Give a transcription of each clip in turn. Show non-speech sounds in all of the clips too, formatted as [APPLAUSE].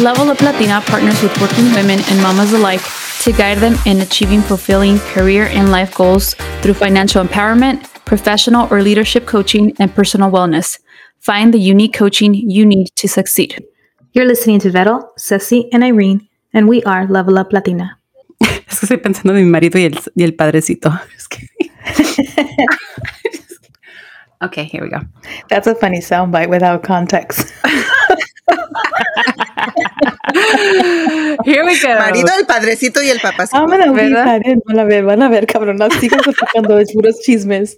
Level Up Latina partners with working women and mamas alike to guide them in achieving fulfilling career and life goals through financial empowerment, professional or leadership coaching, and personal wellness. Find the unique coaching you need to succeed. You're listening to Vero, Ceci, and Irene, and we are Level Up Latina. [LAUGHS] Es que estoy pensando en mi marido y el, y el padrecito. [LAUGHS] [LAUGHS] okay, here we go. That's a funny soundbite without context. Here we go. Marido, el padrecito y el papacito. I'm gonna leave that. Van a ver, van a ver, cabronas. Sigan escuchando es puros chismes.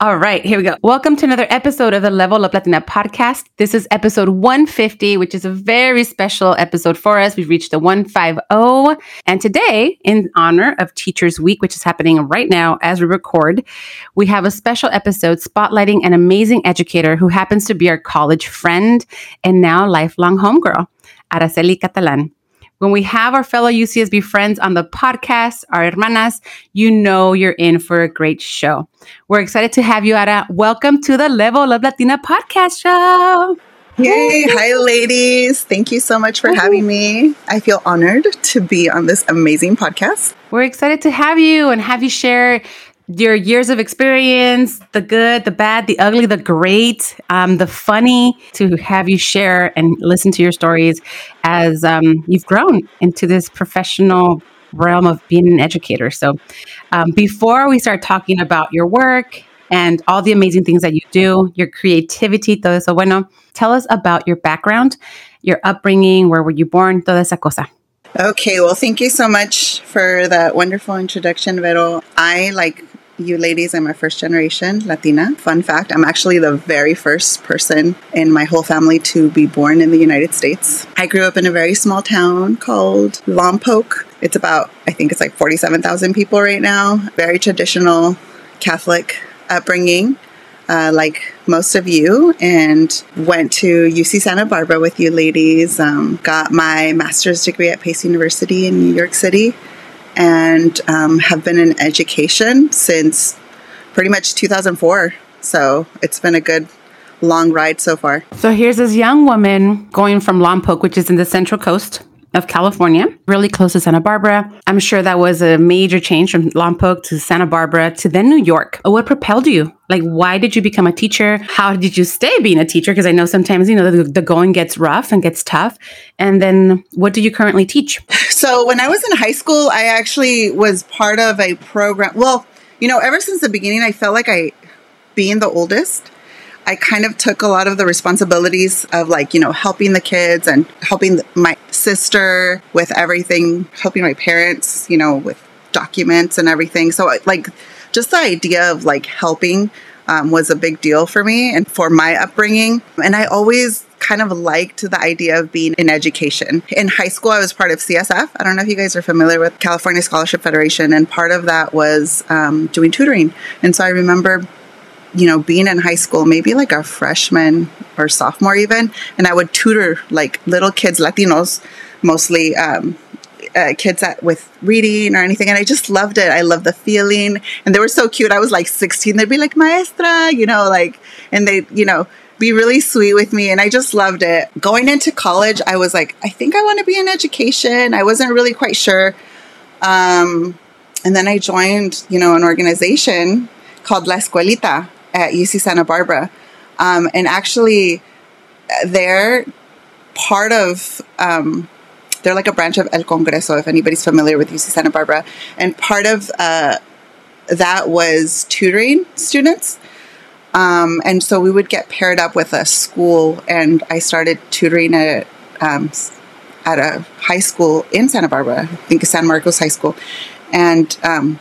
All right, here we go. Welcome to another episode of the Level Up Latina podcast. This is episode 150, which is a very special episode for us. We've reached the 150. And today, in honor of Teachers Week, which is happening right now as we record, we have a special episode spotlighting an amazing educator who happens to be our college friend and now lifelong homegirl, Araceli Catalan. When we have our fellow UCSB friends on the podcast, our hermanas, you know you're in for a great show. We're excited to have you, Ara. Welcome to the Level Up Latina podcast show. Yay. Hi, ladies. Thank you so much for having me. I feel honored to be on this amazing podcast. We're excited to have you and have you share your years of experience, the good, the bad, the ugly, the great, um, the funny, to have you share and listen to your stories as um, you've grown into this professional realm of being an educator. So, um, before we start talking about your work and all the amazing things that you do, your creativity, todo eso bueno, tell us about your background, your upbringing, where were you born, toda esa cosa. Okay, well, thank you so much for that wonderful introduction, Vero. I, like you ladies, I'm a first generation Latina. Fun fact I'm actually the very first person in my whole family to be born in the United States. I grew up in a very small town called Lompoc. It's about, I think it's like 47,000 people right now. Very traditional Catholic upbringing. Uh, like most of you, and went to UC Santa Barbara with you ladies. Um, got my master's degree at Pace University in New York City and um, have been in education since pretty much 2004. So it's been a good long ride so far. So here's this young woman going from Lompoc, which is in the Central Coast of California, really close to Santa Barbara. I'm sure that was a major change from Lompoc to Santa Barbara to then New York. What propelled you? Like, why did you become a teacher? How did you stay being a teacher? Because I know sometimes, you know, the, the, going gets rough and gets tough. And then what do you currently teach? [LAUGHS] So, when I was in high school, I actually was part of a program. Well, you know, ever since the beginning, I felt like I, being the oldest, I kind of took a lot of the responsibilities of like, you know, helping the kids and helping my sister with everything, helping my parents, you know, with documents and everything. So, like, just the idea of like helping um, was a big deal for me and for my upbringing. And I always kind of liked the idea of being in education. In high school, I was part of CSF. I don't know if you guys are familiar with California Scholarship Federation, and part of that was um, doing tutoring. And so I remember you know, being in high school, maybe like a freshman or sophomore even, and I would tutor like little kids, Latinos, mostly um, uh, kids with reading or anything, and I just loved it. I loved the feeling, and they were so cute. I was like 16; they'd be like maestra, you know, like, and they, you know, be really sweet with me, and I just loved it. Going into college, I was like, I think I want to be in education. I wasn't really quite sure, um, and then I joined, you know, an organization called La Escuelita at UC Santa Barbara. Um, and actually, they're part of, um, they're like a branch of El Congreso, if anybody's familiar with UC Santa Barbara. And part of uh, that was tutoring students. Um, and so we would get paired up with a school, and I started tutoring at, um, at a high school in Santa Barbara, I think San Marcos High School. And um,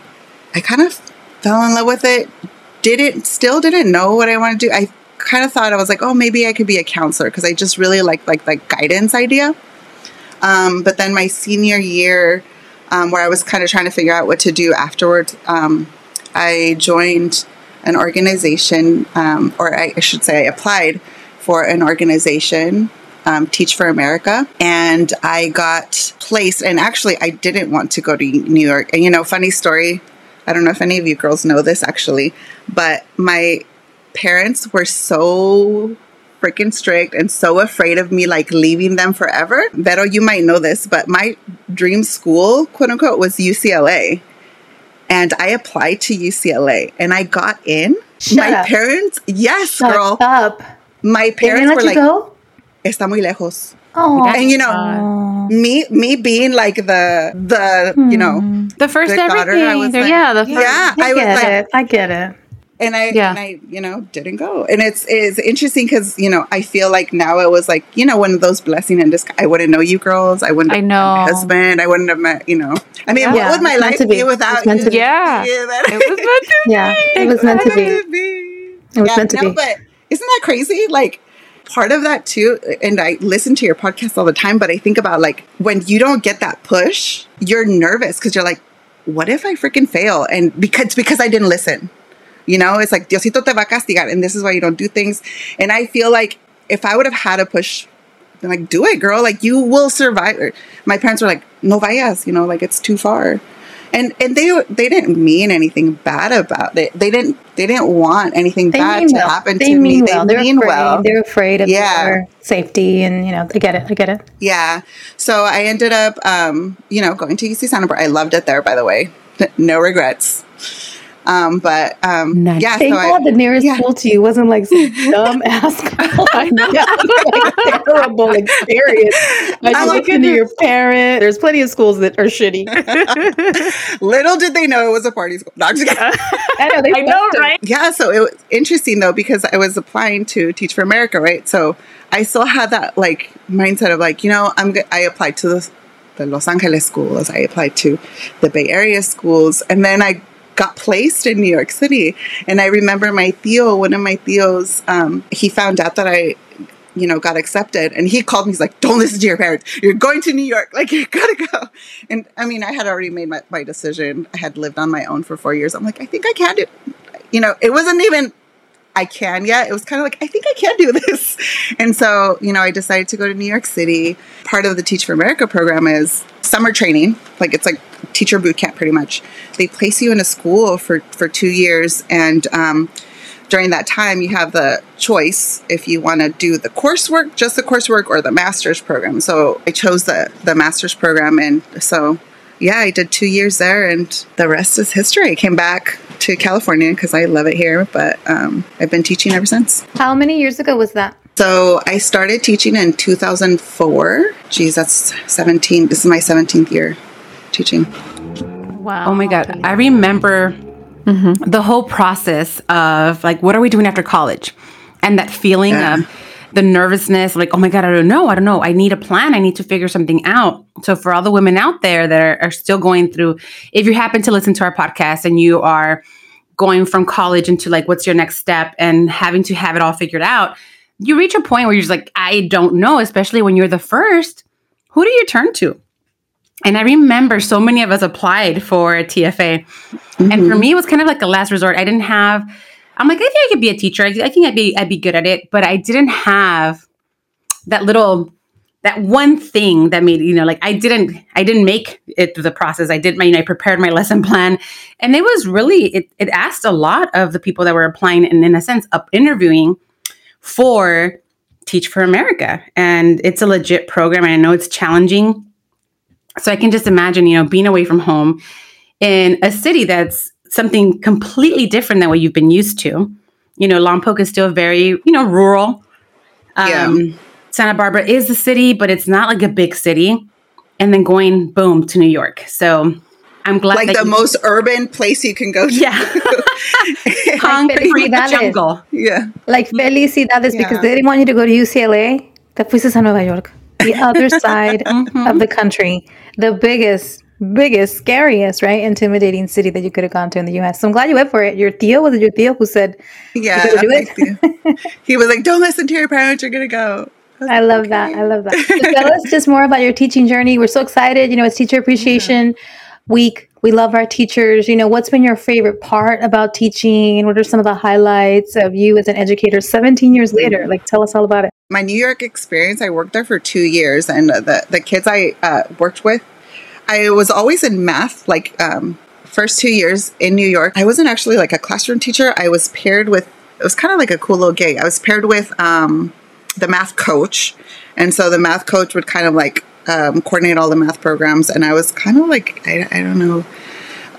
I kind of fell in love with it, didn't still didn't know what I wanted to do. I kind of thought I was like, oh, maybe I could be a counselor because I just really like like like guidance idea. Um, but then my senior year, um, where I was kind of trying to figure out what to do afterwards, um, I joined an organization, um, or I, I, should say, I applied for an organization. Um, Teach for America, and I got placed. And actually, I didn't want to go to New York. And you know, funny story I don't know if any of you girls know this actually, but my parents were so freaking strict and so afraid of me like leaving them forever. Vero, you might know this, but my dream school, quote unquote, was UCLA. And I applied to UCLA and I got in. Shut my up. parents, yes, Shut girl. up. My parents were you like, go? está muy lejos. Oh. And you know, me me being like the the you know hmm. The first The daughter, everything. I was like- yeah, the first. yeah I I was get like it. I get it. and I Yeah. and I you know didn't go and it's it's interesting because you know I feel like now it was like you know one of those blessing and disguise I wouldn't know you girls I wouldn't I have know. met my husband I wouldn't have met you know I mean Yeah. what would my It's meant life to be, be. without It's meant you? to be. Yeah. [LAUGHS] It was meant to [LAUGHS] Yeah, it was meant to be. It was meant to be. But isn't that crazy? Like part of that too, and I listen to your podcast all the time, but I think about like when you don't get that push, you're nervous because you're like, what if I freaking fail? And because because I didn't listen. You know, it's like Diosito te va a castigar, and this is why you don't do things. And I feel like if I would have had a push, then like, do it, girl. Like you will survive. My parents were like, no vayas, you know, like it's too far. And and they they didn't mean anything bad about it. They didn't they didn't want anything They bad to well. happen they to me. well. They They're mean afraid. well. They're afraid of Yeah. your safety, and you know, I get it. I get it. Yeah. So I ended up, um, you know, going to UC Santa Barbara. I loved it there, by the way. [LAUGHS] No regrets. Um, but um, Nice. yeah, Thank so I, God the nearest yeah. school to you wasn't like some [LAUGHS] dumb ass girl. I know. like [LAUGHS] terrible experience. [LAUGHS] I you my listen to your parent. There's plenty of schools that are shitty. little did they know it was a party school. No, I'm just kidding. I know. They I know, fucked up. right? yeah, so it was interesting though because I was applying to Teach for America, right? So I still had that like mindset of like, you know, I'm go- I applied to the, the Los Angeles schools, I applied to the Bay Area schools, and then I got placed in New York City. And I remember my tío, one of my tíos, um, he found out that I you know, got accepted. And he called me, he's like, don't listen to your parents. You're going to New York. [LAUGHS] Like, you gotta go. And I mean, I had already made my, my decision. I had lived on my own for four years. I'm like, I think I can do You know, it wasn't even, I can yet. It was kind of like, I think I can do [LAUGHS] this. And so, you know, I decided to go to New York City. Part of the Teach for America program is summer training. Like, it's like teacher boot camp pretty much. They place you in a school for, for two years. And, um, during that time, you have the choice if you want to do the coursework, just the coursework, or the master's program. So I chose the the master's program, and so yeah, I did two years there, and the rest is history. I came back to California because I love it here, but um, I've been teaching ever since. How many years ago was that? So I started teaching in 2004. Geez, that's 17. This is my 17th year teaching. Wow. Oh my God. I remember the whole process of like, what are we doing after college? And that feeling Yeah. of the nervousness, like, oh my God, I don't know. I don't know. I need a plan. I need to figure something out. So, for all the women out there that are, are still going through, if you happen to listen to our podcast and you are going from college into like, what's your next step and having to have it all figured out, you reach a point where you're just like, I don't know, especially when you're the first. Who do you turn to? And I remember so many of us applied for a TFA. And for mm-hmm. me, it was kind of like a last resort. I didn't have, I'm like, I think I could be a teacher. I, think I'd be, I'd be good at it. But I didn't have that little, that one thing that made, you know, like I didn't, I didn't make it through the process. I did my, you know, I prepared my lesson plan. And it was really, it, it asked a lot of the people that were applying and in a sense, up interviewing for Teach for America. And it's a legit program. And I know it's challenging. So I can just imagine, you know, being away from home in a city that's something completely different than what you've been used to. You know, Lompoc is still very, you know, rural. Um, Santa Barbara is the city, but it's not like a big city. And then going boom to New York. So I'm glad Like that the you- most urban place you can go to. yeah, [LAUGHS] [LAUGHS] concrete felicidades. jungle. yeah. Like felicidades because they didn't want you to go to UCLA. Te fuiste a Nueva York, the other [LAUGHS] side of the country, the biggest, biggest, scariest, right, intimidating city that you could have gone to in the U.S. So I'm glad you went for it. Your tío was it your tío who said, Yeah, he was like, "Don't listen to your parents. You're gonna go." I I love that. I love that. So tell us [LAUGHS] just more about your teaching journey. We're so excited. You know, it's Teacher Appreciation Week. We love our teachers. You know, what's been your favorite part about teaching? What are some of the highlights of you as an educator 17 years later? Like, tell us all about it. My New York experience. I worked there for two years, and the the kids I uh, worked with, I was always in math. Like um, first two years in New York, I wasn't actually like a classroom teacher. I was paired with. It was kind of like a cool little gig. I was paired with um, the math coach, and so the math coach would kind of like um, coordinate all the math programs, and I was kind of like I, I don't know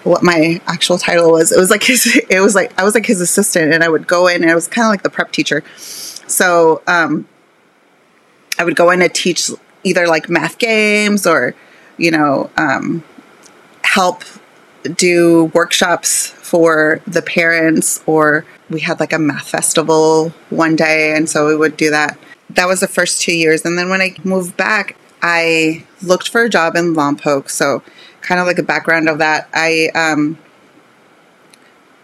what my actual title was. It was like his. [LAUGHS] It was like I was like his assistant, and I would go in, and I was kind of like the prep teacher. So um, I would go in to teach either like math games or you know um, help do workshops for the parents or we had like a math festival one day and so we would do that. That was the first two years and then when i moved back i looked for a job in lompoc. So kind of like a background of that i um,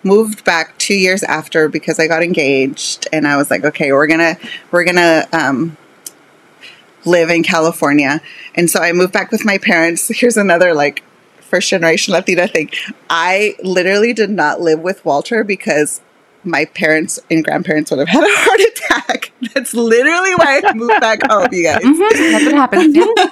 moved back two years after because i got engaged and i was like okay we're gonna we're gonna um, live in california and so i moved back with my parents here's another like first generation Latina thing. I literally did not live with Walter because my parents and grandparents would have had a heart [LAUGHS] attack. That's literally why I moved back home, you guys. Mm-hmm. That's what happens. [LAUGHS]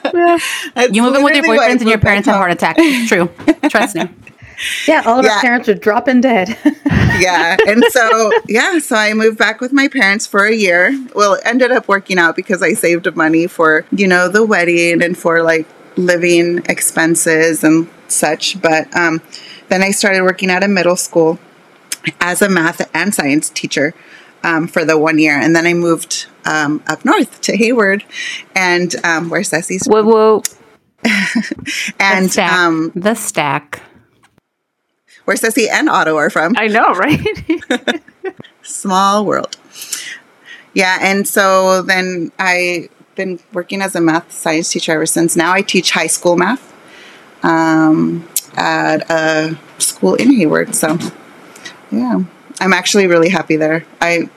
Yeah. you move in with your boyfriends and your parents have heart attack. true. Trust me. [LAUGHS] [LAUGHS] Yeah, all of yeah. our parents are dropping dead. [LAUGHS] yeah. And so, yeah, so I moved back with my parents for a year. Well, it ended up working out because I saved money for, you know, the wedding and for like living expenses and such. But um, then I started working at a middle school as a math and science teacher um, for the one year. And then I moved um, up north to Hayward and um, where Ceci's. Whoa, whoa. [LAUGHS] and the stack. Um, the stack. Where Ceci and Otto are from. I know, right? [LAUGHS] Small world. Yeah, and so then I've been working as a math science teacher ever since. Now I teach high school math um, at a school in Hayward. So, yeah, I'm actually really happy there. I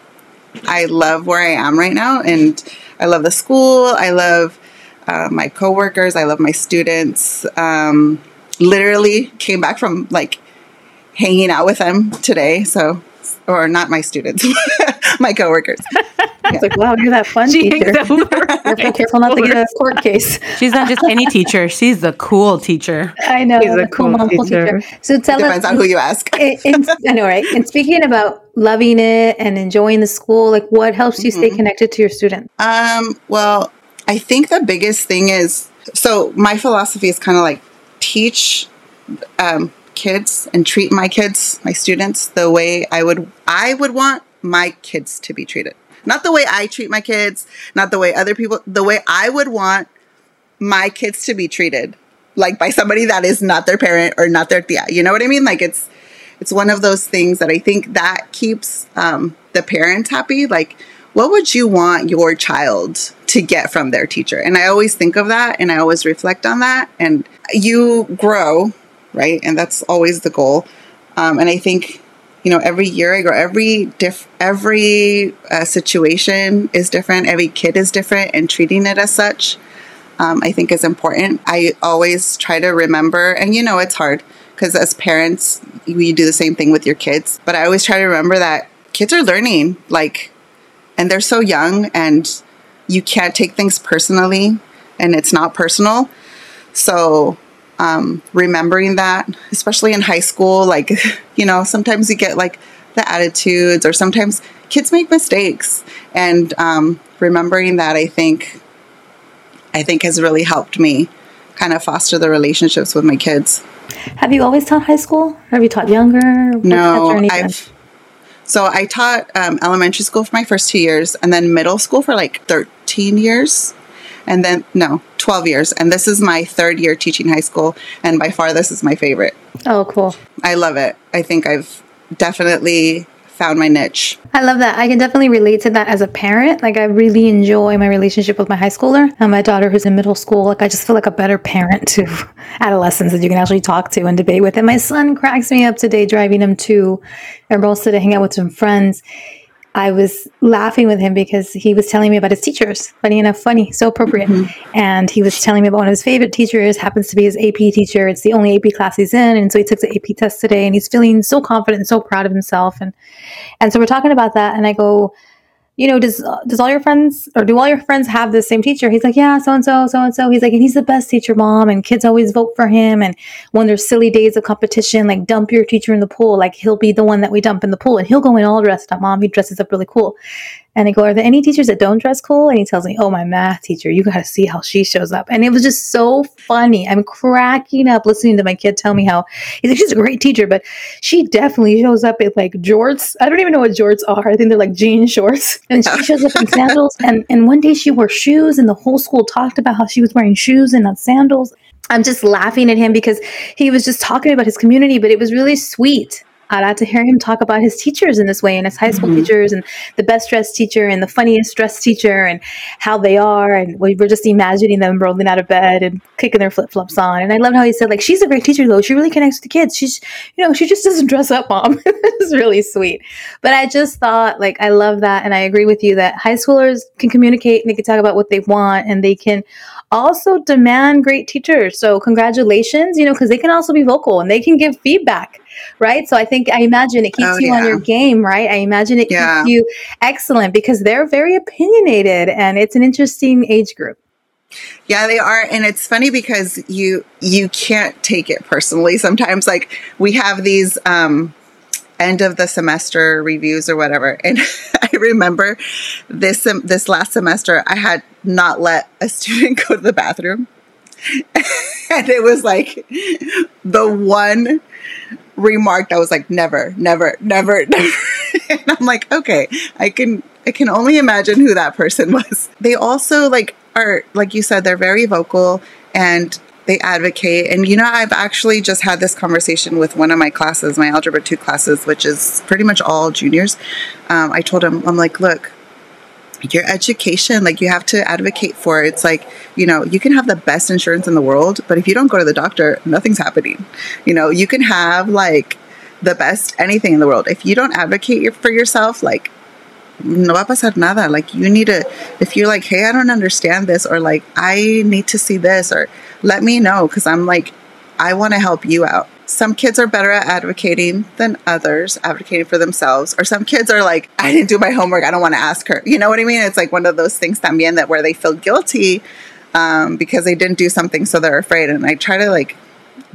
I love where I am right now, and I love the school. I love uh, my coworkers. I love my students. Um, literally came back from like hanging out with them today. So, or not my students, [LAUGHS] my coworkers. Yeah. [LAUGHS] It's like, wow, you're that fun she teacher. Careful, [LAUGHS] careful not to get a court case. She's not just any teacher; she's the cool teacher. I know. She's a cool, cool teacher. teacher. So tell depends us, on who you ask. in, I know, right? And speaking about loving it and enjoying the school, like what helps you mm-hmm. stay connected to your students? Um, well, I think the biggest thing is so my philosophy is kind of like teach um, kids and treat my kids, my students, the way I would I would want my kids to be treated. Not the way I treat my kids, not the way other people, the way I would want my kids to be treated, like by somebody that is not their parent or not their tia. You know what I mean? Like it's it's one of those things that I think that keeps um, the parents happy. Like, what would you want your child to get from their teacher? And I always think of that, and I always reflect on that. And you grow, right? And that's always the goal. Um, and I think you know every year i grow every diff every uh, situation is different every kid is different and treating it as such um, i think is important i always try to remember and you know it's hard because as parents you do the same thing with your kids but i always try to remember that kids are learning like and they're so young and you can't take things personally and it's not personal so um, remembering that, especially in high school, like, [LAUGHS] you know, sometimes you get like the attitudes, or sometimes kids make mistakes. And um, remembering that, I think, I think has really helped me kind of foster the relationships with my kids. Have you always taught high school? Have you taught younger? No, I've. So I taught um, elementary school for my first two years, and then middle school for like thirteen years and then no 12 years. And this is my third year teaching high school and by far this is my favorite. Oh cool. I love it. I think i've definitely found my niche. I love that. I can definitely relate to that as a parent. Like i really enjoy my relationship with my high schooler and my daughter who's in middle school. Like i just feel like a better parent to [LAUGHS] adolescents that you can actually talk to and debate with. And my son cracks me up today driving him to Hermosa to hang out with some friends I was laughing with him because he was telling me about his teachers. Funny enough, funny, so appropriate. Mm-hmm. And he was telling me about one of his favorite teachers, happens to be his AP teacher. It's the only AP class he's in. And so he took the AP test today and he's feeling so confident and so proud of himself. And and so we're talking about that. And I go, you know, does does all your friends or do all your friends have the same teacher? He's like, yeah, so and so, so and so. He's like, and he's the best teacher, mom, and kids always vote for him. And when there's silly days of competition, like dump your teacher in the pool, like he'll be the one that we dump in the pool, and he'll go in all dressed up. Mom, he dresses up really cool. And I go, Are there any teachers that don't dress cool? And he tells me, Oh, my math teacher, you got to see how she shows up. And it was just so funny. I'm cracking up listening to my kid tell me how he's like, She's a great teacher, but she definitely shows up in like jorts. I don't even know what jorts are. I think they're like jean shorts. [LAUGHS] And she shows up in sandals. And, and one day she wore shoes, and the whole school talked about how she was wearing shoes and not sandals. I'm just laughing at him because he was just talking about his community, but it was really sweet. I got to hear him talk about his teachers in this way and his high school mm-hmm. teachers and the best dressed teacher and the funniest dressed teacher and how they are. And we were just imagining them rolling out of bed and kicking their flip flops on. And I loved how he said, like, she's a great teacher though. She really connects with the kids. She's, you know, she just doesn't dress up, mom. [LAUGHS] it's really sweet. But I just thought, like, I love that. And I agree with you that high schoolers can communicate and they can talk about what they want and they can also demand great teachers. So congratulations, you know, because they can also be vocal and they can give feedback, right? So I think I imagine it keeps oh, you yeah. on your game, right? I imagine it yeah. keeps you excellent because they're very opinionated and it's an interesting age group. Yeah, they are and it's funny because you you can't take it personally. Sometimes like we have these um end of the semester reviews or whatever. And [LAUGHS] I remember this um, this last semester, I had not let a student [LAUGHS] go to the bathroom, [LAUGHS] and it was like the one remark that was like never, never, never, [LAUGHS] never. and I'm like, okay, I can I can only imagine who that person [LAUGHS] was. They also like are like you said, they're very vocal and they advocate. And you know, I've actually just had this conversation with one of my classes, my Algebra 2 classes, which is pretty much all juniors. Um, I told him, I'm like, look, your education, like you have to advocate for. It's like, you know, you can have the best insurance in the world, but if you don't go to the doctor, nothing's happening. You know, you can have like the best anything in the world. If you don't advocate for yourself, like no va a pasar nada. Like you need to, if you're like, hey, I don't understand this, or like I need to see this, or let me know because I'm like, I want to help you out. Some kids are better at advocating than others, advocating for themselves. Or some kids are like, I didn't do my homework. I don't want to ask her. You know what I mean? It's like one of those things también that where they feel guilty um, because they didn't do something, so they're afraid. And I try to like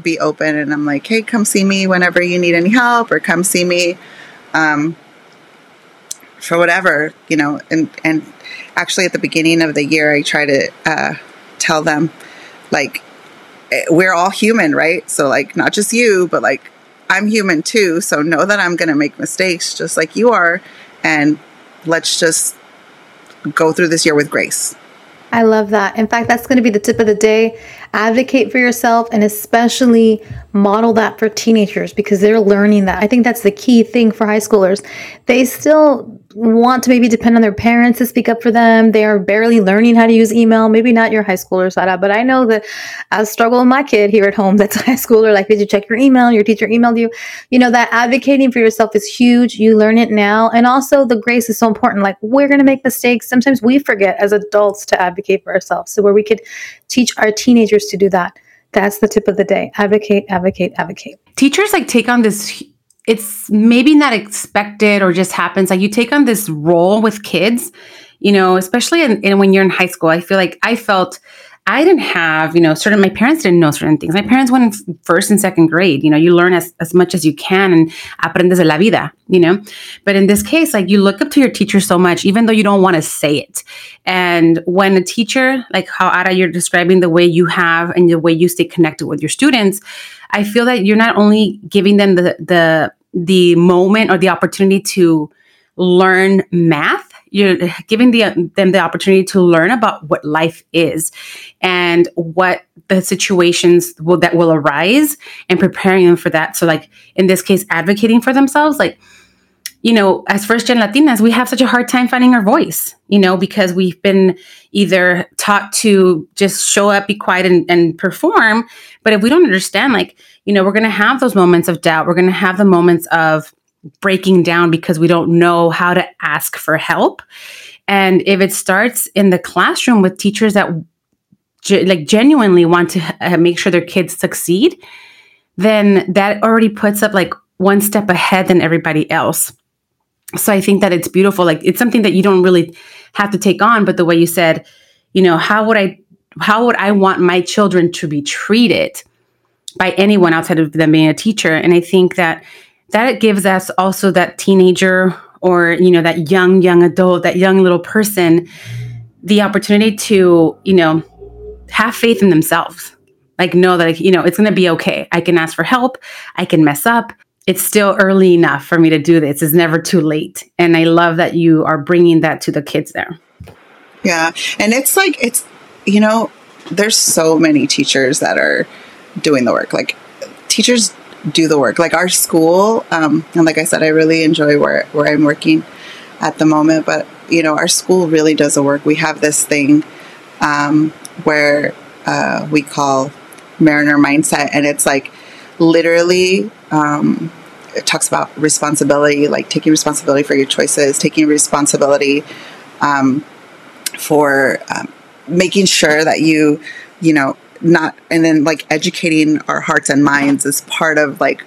be open and I'm like, hey, come see me whenever you need any help, or come see me. Um, for whatever, you know, and, and actually at the beginning of the year, I try to uh, tell them, like, Eh, we're all human, right? So, like, not just you, but like, I'm human too. So, know that I'm going to make mistakes just like you are. And let's just go through this year with grace. I love that. In fact, that's going to be the tip of the day. Advocate for yourself and especially model that for teenagers because they're learning that. I think that's the key thing for high schoolers. They still want to maybe depend on their parents to speak up for them. They are barely learning how to use email. Maybe not your high schooler, Sara, but I know that I struggle with my kid here at home that's a high schooler. Like, did you check your email? Your teacher emailed you. You know, that advocating for yourself is huge. You learn it now. And also, the grace is so important. Like, we're going to make mistakes. Sometimes we forget as adults to advocate for ourselves. So, where we could teach our teenagers to do that. That's the tip of the day. Advocate, advocate, advocate. Teachers like take on this it's maybe not expected or just happens. Like you take on this role with kids, you know, especially in, in, when you're in high school. I feel like I felt I didn't have, you know, certain, my parents didn't know certain things. My parents went in first and second grade, you know, you learn as, as much as you can and aprendes de la vida, you know. But in this case, like you look up to your teacher so much, even though you don't want to say it. And when a teacher, like how Ara, you're describing the way you have and the way you stay connected with your students, I feel that you're not only giving them the the the moment or the opportunity to learn math you're giving the, them the opportunity to learn about what life is and what the situations will, that will arise and preparing them for that. So like in this case advocating for themselves like you know as first gen latinas we have such a hard time finding our voice you know because we've been either taught to just show up be quiet and, and perform. But if we don't understand like you know we're going to have those moments of doubt. We're going to have the moments of breaking down because we don't know how to ask for help. And if it starts in the classroom with teachers that ge- like genuinely want to uh, make sure their kids succeed, then that already puts up like one step ahead than everybody else. So I think that it's beautiful. Like it's something that you don't really have to take on, but the way you said, you know, how would I how would I want my children to be treated by anyone outside of them being a teacher? And I think that that it gives us also that teenager or you know that young young adult that young little person the opportunity to you know have faith in themselves. Like know that you know it's going to be okay. I can ask for help. I can mess up. It's still early enough for me to do this. It's never too late. And i love that you are bringing that to the kids there. Yeah. And it's like it's you know there's so many teachers that are doing the work. Like teachers do the work. Like our school, um, and like I said, I really enjoy where, where I'm working at the moment, but you know, our school really does the work. We have this thing um, where uh, we call Mariner Mindset, and it's like literally, um, it talks about responsibility, like taking responsibility for your choices, taking responsibility um, for um, making sure that you, you know, not and then like educating our hearts and minds is part of like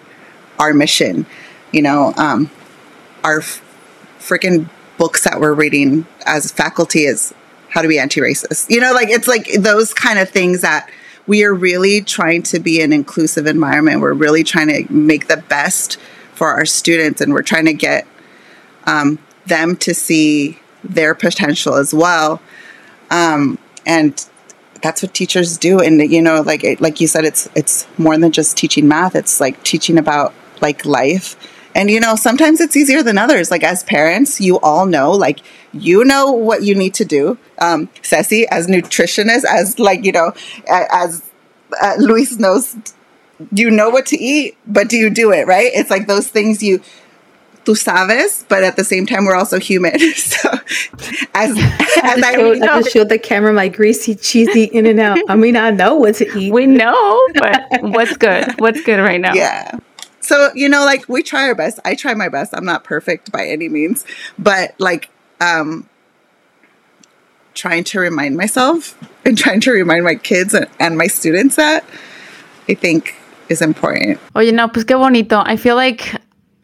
our mission you know um our f- freaking books that we're reading as faculty is how to be anti-racist. You know like it's like those kind of things that we are really trying to be an inclusive environment. We're really trying to make the best for our students and we're trying to get um, them to see their potential as well. Um, and that's what teachers do. And you know like like you said it's it's more than just teaching math. It's like teaching about like life. And you know sometimes it's easier than others. Like as parents you all know like you know what you need to do. Um ceci as nutritionist as like you know as uh, luis knows you know what to eat but do you do it right? It's like those things you tú sabes, but at the same time, we're also human. [LAUGHS] so, as, as I, I, showed, I just showed the camera my greasy, cheesy In-N-Out. I mean, I know what to eat. We know, but what's good? What's good right now? Yeah. So, you know, like we try our best. I try my best. I'm not perfect by any means, but like, um, trying to remind myself and [LAUGHS] trying to remind my kids and, and my students that I think is important. Oye, no, pues qué bonito. I feel like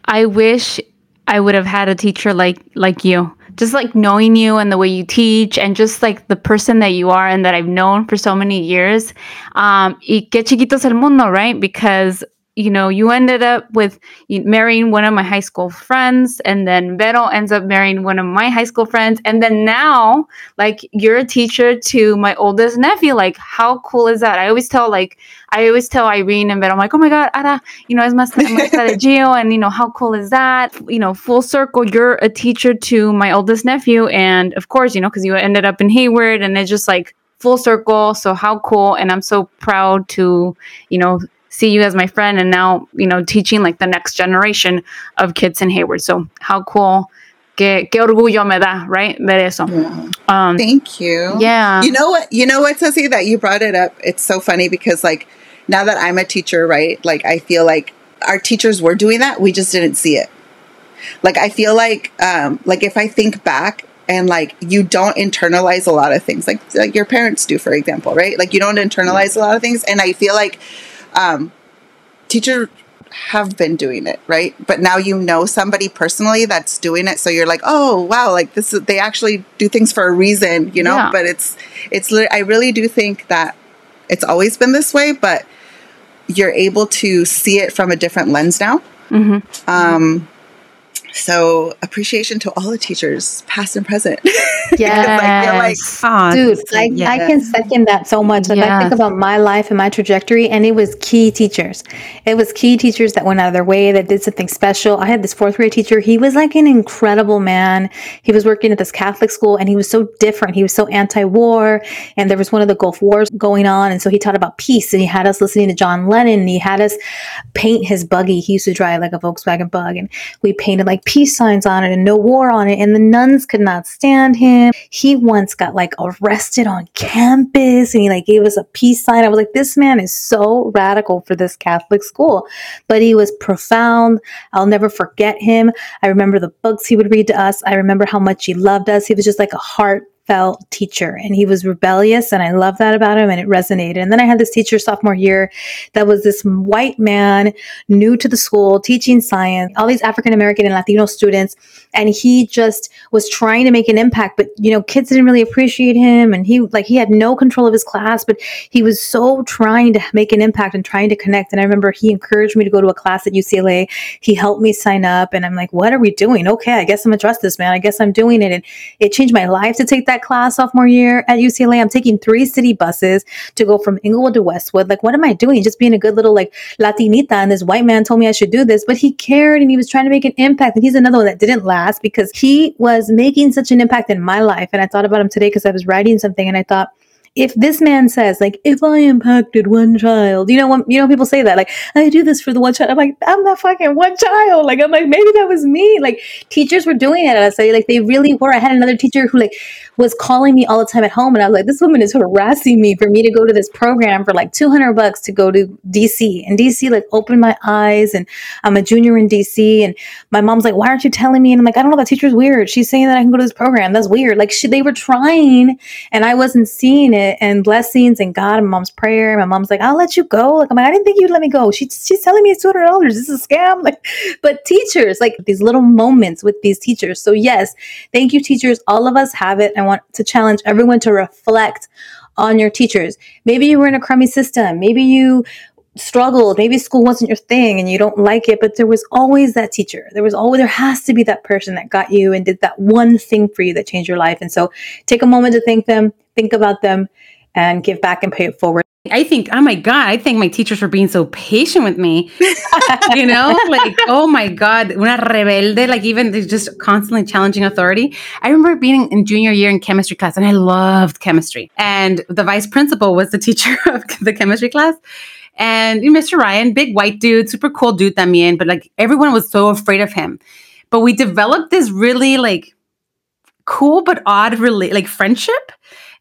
I wish I would have had a teacher like like you. Just like knowing you and the way you teach and just like the person that you are and that I've known for so many years. Um, y qué chiquito es el mundo, right? Because you know, you ended up with marrying one of my high school friends, and then Vero ends up marrying one of my high school friends, and then now, like, you're a teacher to my oldest nephew. Like, how cool is that? I always tell, like, I always tell Irene and Vero, I'm like, oh my God, Ara, you know, es más [LAUGHS] de Gio, and you know, how cool is that? You know, full circle, you're a teacher to my oldest nephew, and of course, you know, because you ended up in Hayward, and it's just like full circle. So how cool, and I'm so proud to, you know see you as my friend and now, you know, teaching like the next generation of kids in Hayward. So how cool. Que, que orgullo me da, right? Ver eso. Yeah. Um, Thank you. Yeah. You know what? You know what, Ceci, that you brought it up. It's so funny because, like, now that I'm a teacher, right? Like, I feel like our teachers were doing that. We just didn't see it. Like, I feel like, um, like if I think back and like you don't internalize a lot of things, like like your parents do, for example, right? Like you don't internalize a lot of things, and I feel like um, teachers have been doing it, right? But now you know somebody personally that's doing it, so you're like, oh wow, like this is they actually do things for a reason, you know. Yeah. But it's it's I really do think that it's always been this way, but you're able to see it from a different lens now. Mm-hmm. Um, so appreciation to all the teachers, past and present. [LAUGHS] Yeah, like, oh, dude, I, yes. I can second that so much. Like yes. I think about my life and my trajectory, and it was key teachers. It was key teachers that went out of their way, that did something special. I had this fourth grade teacher. He was like an incredible man. He was working at this Catholic school, and he was so different. He was so anti-war, and there was one of the Gulf Wars going on, and so he taught about peace, and he had us listening to John Lennon, and he had us paint his buggy. He used to drive like a Volkswagen Bug, and we painted like peace signs on it and no war on it. And the nuns could not stand him. He once got like arrested on campus and he like gave us a peace sign. I was like, this man is so radical for this Catholic school, but he was profound. I'll never forget him. I remember the books he would read to us. I remember how much he loved us. He was just like a heart felt teacher and he was rebellious and I love that about him and it resonated. And then I had this teacher sophomore year that was this white man new to the school teaching science, all these African American and Latino students and he just was trying to make an impact but you know kids didn't really appreciate him and he like he had no control of his class but he was so trying to make an impact and trying to connect and I remember he encouraged me to go to a class at UCLA. He helped me sign up and I'm like, "What are we doing? Okay, I guess I'm gonna trust this man. I guess I'm doing it." And it changed my life to take that class sophomore year at UCLA. I'm taking three city buses to go from Inglewood to Westwood. Like, what am I doing? Just being a good little like Latinita. And this white man told me I should do this, but he cared and he was trying to make an impact. And he's another one that didn't last because he was making such an impact in my life. And I thought about him today because I was writing something and I thought, if this man says like if i impacted one child you know when you know people say that like i do this for the one child i'm like i'm that fucking one child like i'm like maybe that was me like teachers were doing it and i say like they really were i had another teacher who like was calling me all the time at home and i was like this woman is harassing me for me to go to this program for like 200 bucks to go to dc and dc like opened my eyes and i'm a junior in dc and my mom's like why aren't you telling me and i'm like i don't know that teacher's weird she's saying that i can go to this program that's weird like she, they were trying and i wasn't seeing it and blessings and God and mom's prayer. My mom's like, I'll let you go. Like, I'm like, I didn't think you'd let me go. She, she's telling me it's $200. This is a scam. Like, but teachers, like these little moments with these teachers. So yes, thank you, teachers. All of us have it. I want to challenge everyone to reflect on your teachers. Maybe you were in a crummy system. Maybe you struggled maybe school wasn't your thing and you don't like it but there was always that teacher there was always there has to be that person that got you and did that one thing for you that changed your life and so take a moment to thank them think about them and give back and pay it forward. I think, oh my God, I thank my teachers for being so patient with me. [LAUGHS] you know, like, oh my God, una rebelde, like even just constantly challenging authority. I remember being in junior year in chemistry class and I loved chemistry. And the vice principal was the [LAUGHS] teacher of the chemistry class. And Mr. Ryan, big white dude, super cool dude también, but like everyone was so afraid of him. But we developed this really like cool but odd rela- like friendship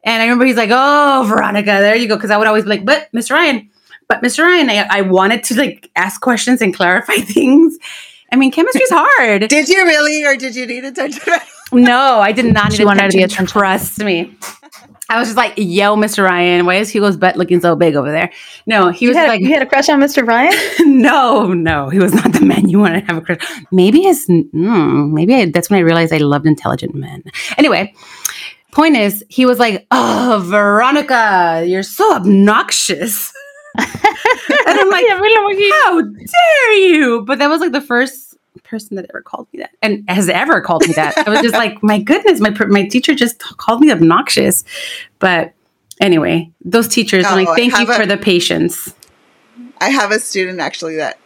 and I remember he's like, "Oh, Veronica, there you go." Because I would always be like, "But Mr. Ryan, but Mr. Ryan, I, I wanted to like ask questions and clarify [LAUGHS] things." I mean, chemistry's hard. did you really, or did you need attention? [LAUGHS] no, I did not need she attention. Wanted to Trust me. I was just like, "Yo, Mr. Ryan, why is Hugo's butt looking so big over there?" No, he you was had, like, "You had a crush on Mr. Ryan?" [LAUGHS] no, no, he was not the man you want to have a crush. Maybe his, mm, maybe I, that's when I realized I loved intelligent men. Anyway, point is, he was like, "Oh, Veronica, you're so obnoxious." [LAUGHS] and I'm like, "How dare you?" But that was like the first person that ever called me that, and has ever called me that. I was just like, "My goodness, my my teacher just called me obnoxious." But anyway, those teachers, oh, like, thank you a, for the patience. I have a student actually that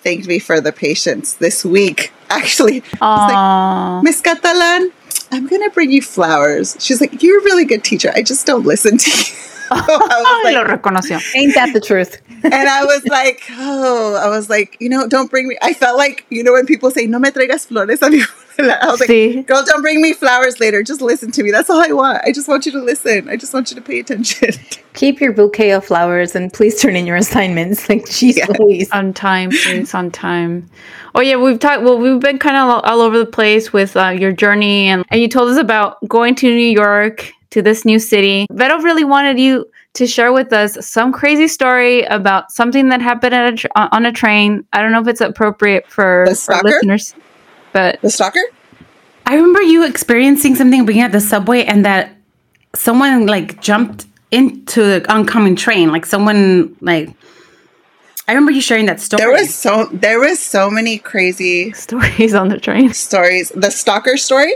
thanked me for the patience this week. Actually, like, Miss Catalan, I'm going to bring you flowers. She's like, You're a really good teacher. I just don't listen to you. Like, Lo reconoció. Ain't that the truth? and I was like, oh, I was like, you know, don't bring me. I felt like, you know, when people say, no me traigas flores a [LAUGHS] mi I was like, sí. girl, don't bring me flowers later. Just listen to me. That's all I want. I just want you to listen. I just want you to pay attention. [LAUGHS] Keep your bouquet of flowers and please turn in your assignments. [LAUGHS] Like, jeez, yeah. please. On time, please, on time. Oh, yeah, we've talked, well, we've been kind of all over the place with uh, your journey. And, and you told us about going to New York, to this new city. Vero really wanted you to share with us some crazy story about something that happened at a tr- on a train. I don't know if it's appropriate for, for listeners, but the stalker. I remember you experiencing something being at the subway and that someone like jumped into the oncoming train. Like someone like I remember you sharing that story. There was so there was so many crazy stories on the train. Stories. The stalker story?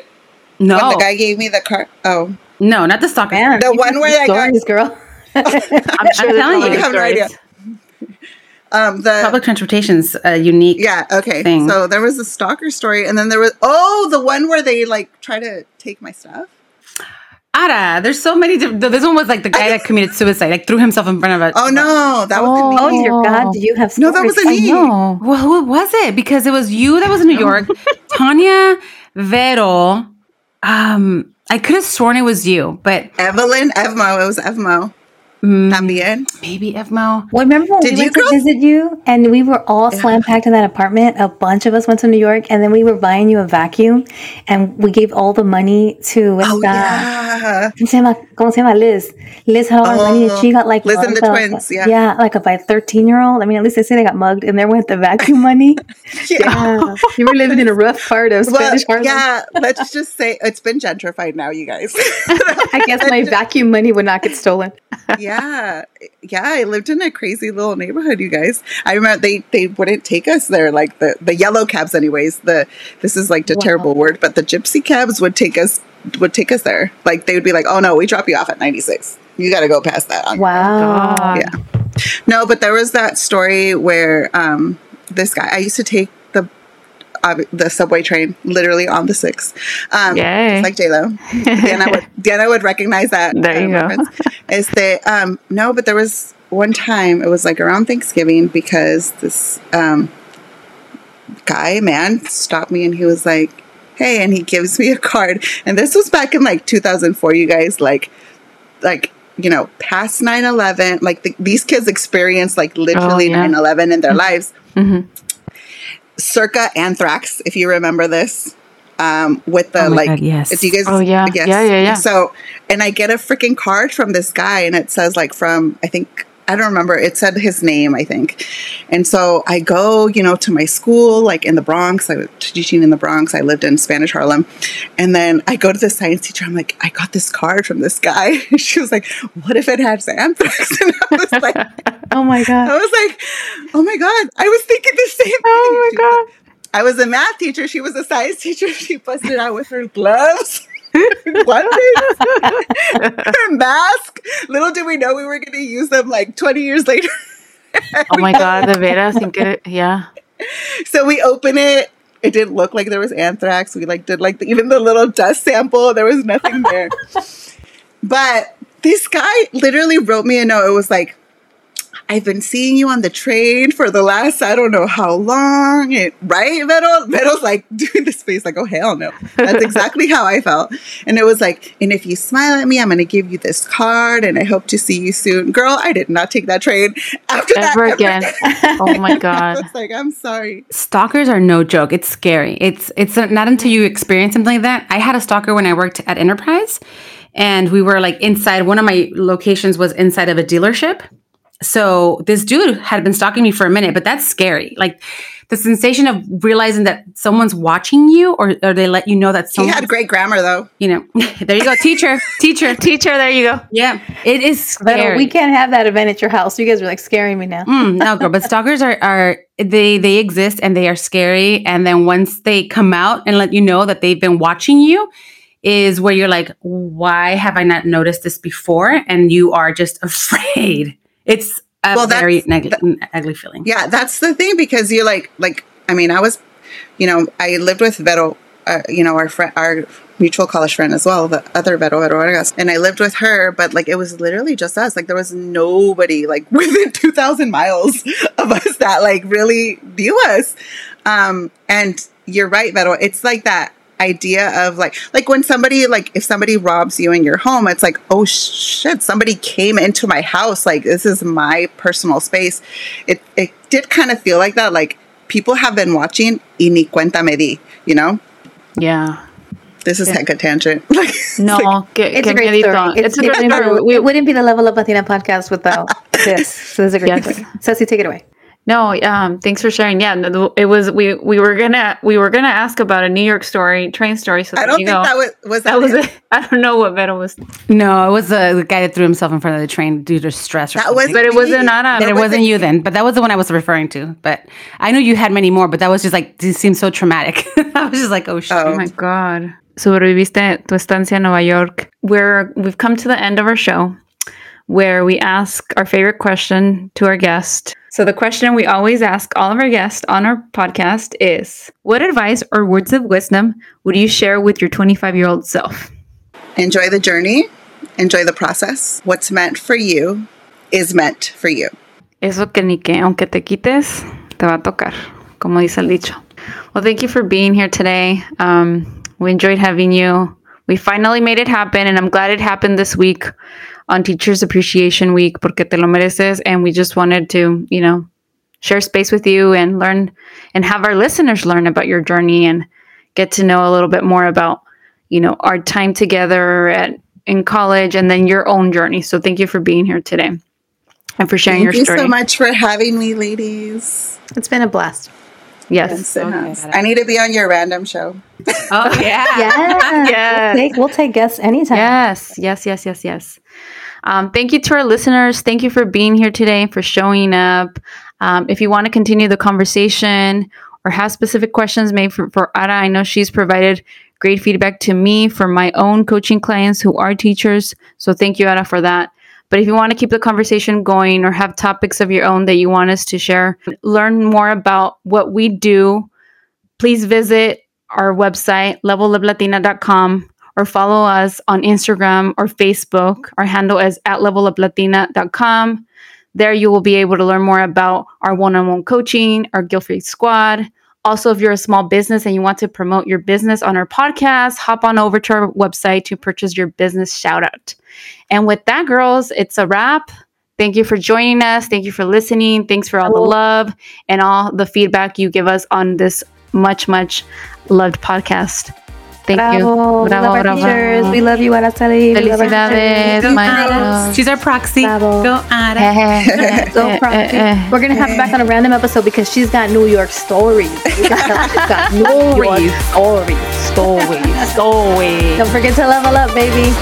No. When the guy gave me the car. Oh. No, not the stalker. Man, the one way I got this girl. [LAUGHS] [LAUGHS] I'm, I'm telling you, I have no idea. Um, the public transportation's a unique. Yeah. Okay. Thing. So there was a stalker story, and then there was oh, the one where they like try to take my stuff. Ada, there's so many. This one was like the guy that committed suicide, like threw himself in front of a. Oh no, that was oh, me. Oh dear God, did you have? Stories? No, that wasn't me. Well, who was it? Because it was you that was in New York, [LAUGHS] Tanya, Vero, um, I could have sworn it was you, but Evelyn, Evmo, it was Evmo. Mm. También. Maybe Evmo. Well, remember when Did we you went to visit you and we were all slam packed in that apartment? A bunch of us went to New York and then we were buying you a vacuum and we gave all the money to Oh, esta- yeah. ¿Cómo se llama? ¿Cómo se llama? Liz. Liz had all our money and she oh, got like Liz and the twins, yeah. yeah, like a by thirteen year old. I mean, at least they say they got mugged and there went the vacuum money. [LAUGHS] [LAUGHS] Yeah. Yeah, you were living in a rough part of Well, Spanish Harlem. yeah, let's just say it's been gentrified now, you guys. [LAUGHS] I guess my vacuum money would not get stolen. yeah, yeah. Yeah. I lived in a crazy little neighborhood, you guys. I remember they they wouldn't take us there, like the the yellow cabs, anyways. The this is like a Wow. terrible word, but the gypsy cabs would take us would take us there. Like they would be like, oh no, we drop you off at ninety six. You got to go past that. on Wow. Yeah. No, but there was that story where um, this guy. I used to take uh, the subway train literally on the six. Um, Yay. just like J Lo. Diana would [LAUGHS] Diana would recognize that. There you uh, go. Is that um, no? But there was one time. It was like around Thanksgiving because this um, guy man stopped me and he was like, "Hey," and he gives me a card. And this was back in like 2004. You guys like like you know past 9-11 like the, these kids experience like literally yeah. 9-11 in their lives Mhm. Circa anthrax if you remember this um with the Oh like God, yes. if you guys Oh, yeah. yes. Yeah, yeah, yeah. so and i get a freaking card from this guy and it says like from i think i don't remember. It said his name i think. And so i go you know to my school like in the bronx. I was teaching in the bronx. I lived in spanish harlem. And then i go to the science teacher. I'm like i got this card from this guy. [LAUGHS] She was like what if it has anthrax? [LAUGHS] And i was like [LAUGHS] Oh my God. I was like, oh my God, I was thinking the same oh thing. Oh my She was- I was a math teacher. She was a science teacher. She busted out with her gloves, [LAUGHS] her mask. Little did we know we were going to use them like 20 years later. Oh my God, de veras, sin querer- yeah. so we open it. It didn't look like there was anthrax. We like did like the, even the little dust sample. There was nothing there. [LAUGHS] but this guy literally wrote me a note. It was like, I've been seeing you on the train for the last I don't know how long. It, right, Vero? Vero's like [LAUGHS] doing this face like, oh hell no. That's exactly how I felt. And it was like, and if you smile at me, I'm gonna give you this card and I hope to see you soon. Girl, I did not take that train after that Ever again. [LAUGHS] Oh my [LAUGHS] God. was like, I'm sorry. Stalkers are no joke. It's scary. It's it's not until you experience something like that. I had a stalker when I worked at Enterprise, and we were like inside. One of my locations was inside of a dealership. So this dude had been stalking me for a minute, but that's scary. Like the sensation of realizing that someone's watching you, or or they let you know that He someone, had great grammar though. you know, [LAUGHS] there you go, teacher, teacher, [LAUGHS] Teacher, there you go. yeah, it is But we can't have that event at your house. You guys are like scaring me now. Mm, no, girl, but [LAUGHS] stalkers are are they they exist and they are scary. And then once they come out and let you know that they've been watching you, is where you're like, why have I not noticed this before? And you are just afraid. It's a Well, very neg- ugly feeling. Yeah, that's the thing because you're like, like, I mean, I was, you know, I lived with Vero, uh, you know, our friend, our mutual college friend as well, the other Vero, Vero Vargas, and I lived with her, but like, it was literally just us. Like, there was nobody like [LAUGHS] within 2,000 miles of us that like really knew us. Um, and you're right, Vero. It's like that idea of like like when somebody like if somebody robs you in your home it's like oh shit somebody came into my house like this is my personal space it it did kind of feel like that like people have been watching y ni cuenta me di you know Yeah. this is heck a tangent [LAUGHS] like No, like- que, It's que a great story. It's, a great it's story. We- it wouldn't be the Level Up Latina podcast without [LAUGHS] this. So this is a great Yes. story. Ceci, take it away. No, um, thanks for sharing. Yeah, it was we we were gonna we were gonna ask about a New York story, train story. So i don't you think go. that was was that was it. [LAUGHS] I don't know what Vero was, No, it was the, the guy that threw himself in front of the train due to stress. Or that was something. but it wasn't not Then a. it wasn't you then, but that was the one I was referring to. But I knew you had many more, but that was just like this seemed so traumatic. [LAUGHS] I was just like, oh shit. Oh my god. Sobreviviste tu estancia en Nueva York. We're we've come to the end of our show where we ask our favorite question to our guest. So the question we always ask all of our guests on our podcast is what advice or words of wisdom would you share with your 25-year-old self? enjoy the journey enjoy the process what's meant for you is meant for you Eso que ni que aunque te quites, te va a tocar, como dice el dicho. Well, thank you for being here today. Um, we enjoyed having you. We finally made it happen, and I'm glad it happened this week. On Teachers Appreciation Week, porque te lo mereces. And we just wanted to, you know, share space with you and learn and have our listeners learn about your journey and get to know a little bit more about, you know, our time together at in college and then your own journey. So thank you for being here today and for sharing Thank your story. Thank you so much for having me, ladies. It's been a blast. Yes. Yes, I need to be on your random show. Oh yeah. [LAUGHS] Yeah. Yes. We'll take, we'll take guests anytime. Yes, yes, yes, yes, yes. Um, thank you to our listeners. Thank you for being here today, for showing up. Um, if you want to continue the conversation or have specific questions made for, for Ara, I know she's provided great feedback to me for my own coaching clients who are teachers. So thank you, Ara, for that. But if you want to keep the conversation going or have topics of your own that you want us to share, learn more about what we do, please visit our website, leveluplatina.com, or follow us on Instagram or Facebook. Our handle is at leveluplatina.com. There you will be able to learn more about our one on one coaching, our Guilt Free Squad. Also, if you're a small business and you want to promote your business on our podcast, hop on over to our website to purchase your business shout out. And with that, girls, it's a wrap. Thank you for joining us. Thank you for listening. Thanks for all the love and all the feedback you give us on this much, much loved podcast. Thank Bravo. you. we love Bravo, our bravo. teachers. We love you, Araceli. We love our Felicidades, teachers. maestros. She's our proxy. Bravo. Go Ara. Eh, So eh, [LAUGHS] proud. eh, eh. We're gonna have her back on a random episode because she's got New York stories. [LAUGHS] We got, she's got New York stories, stories, stories. Don't forget to level up, baby.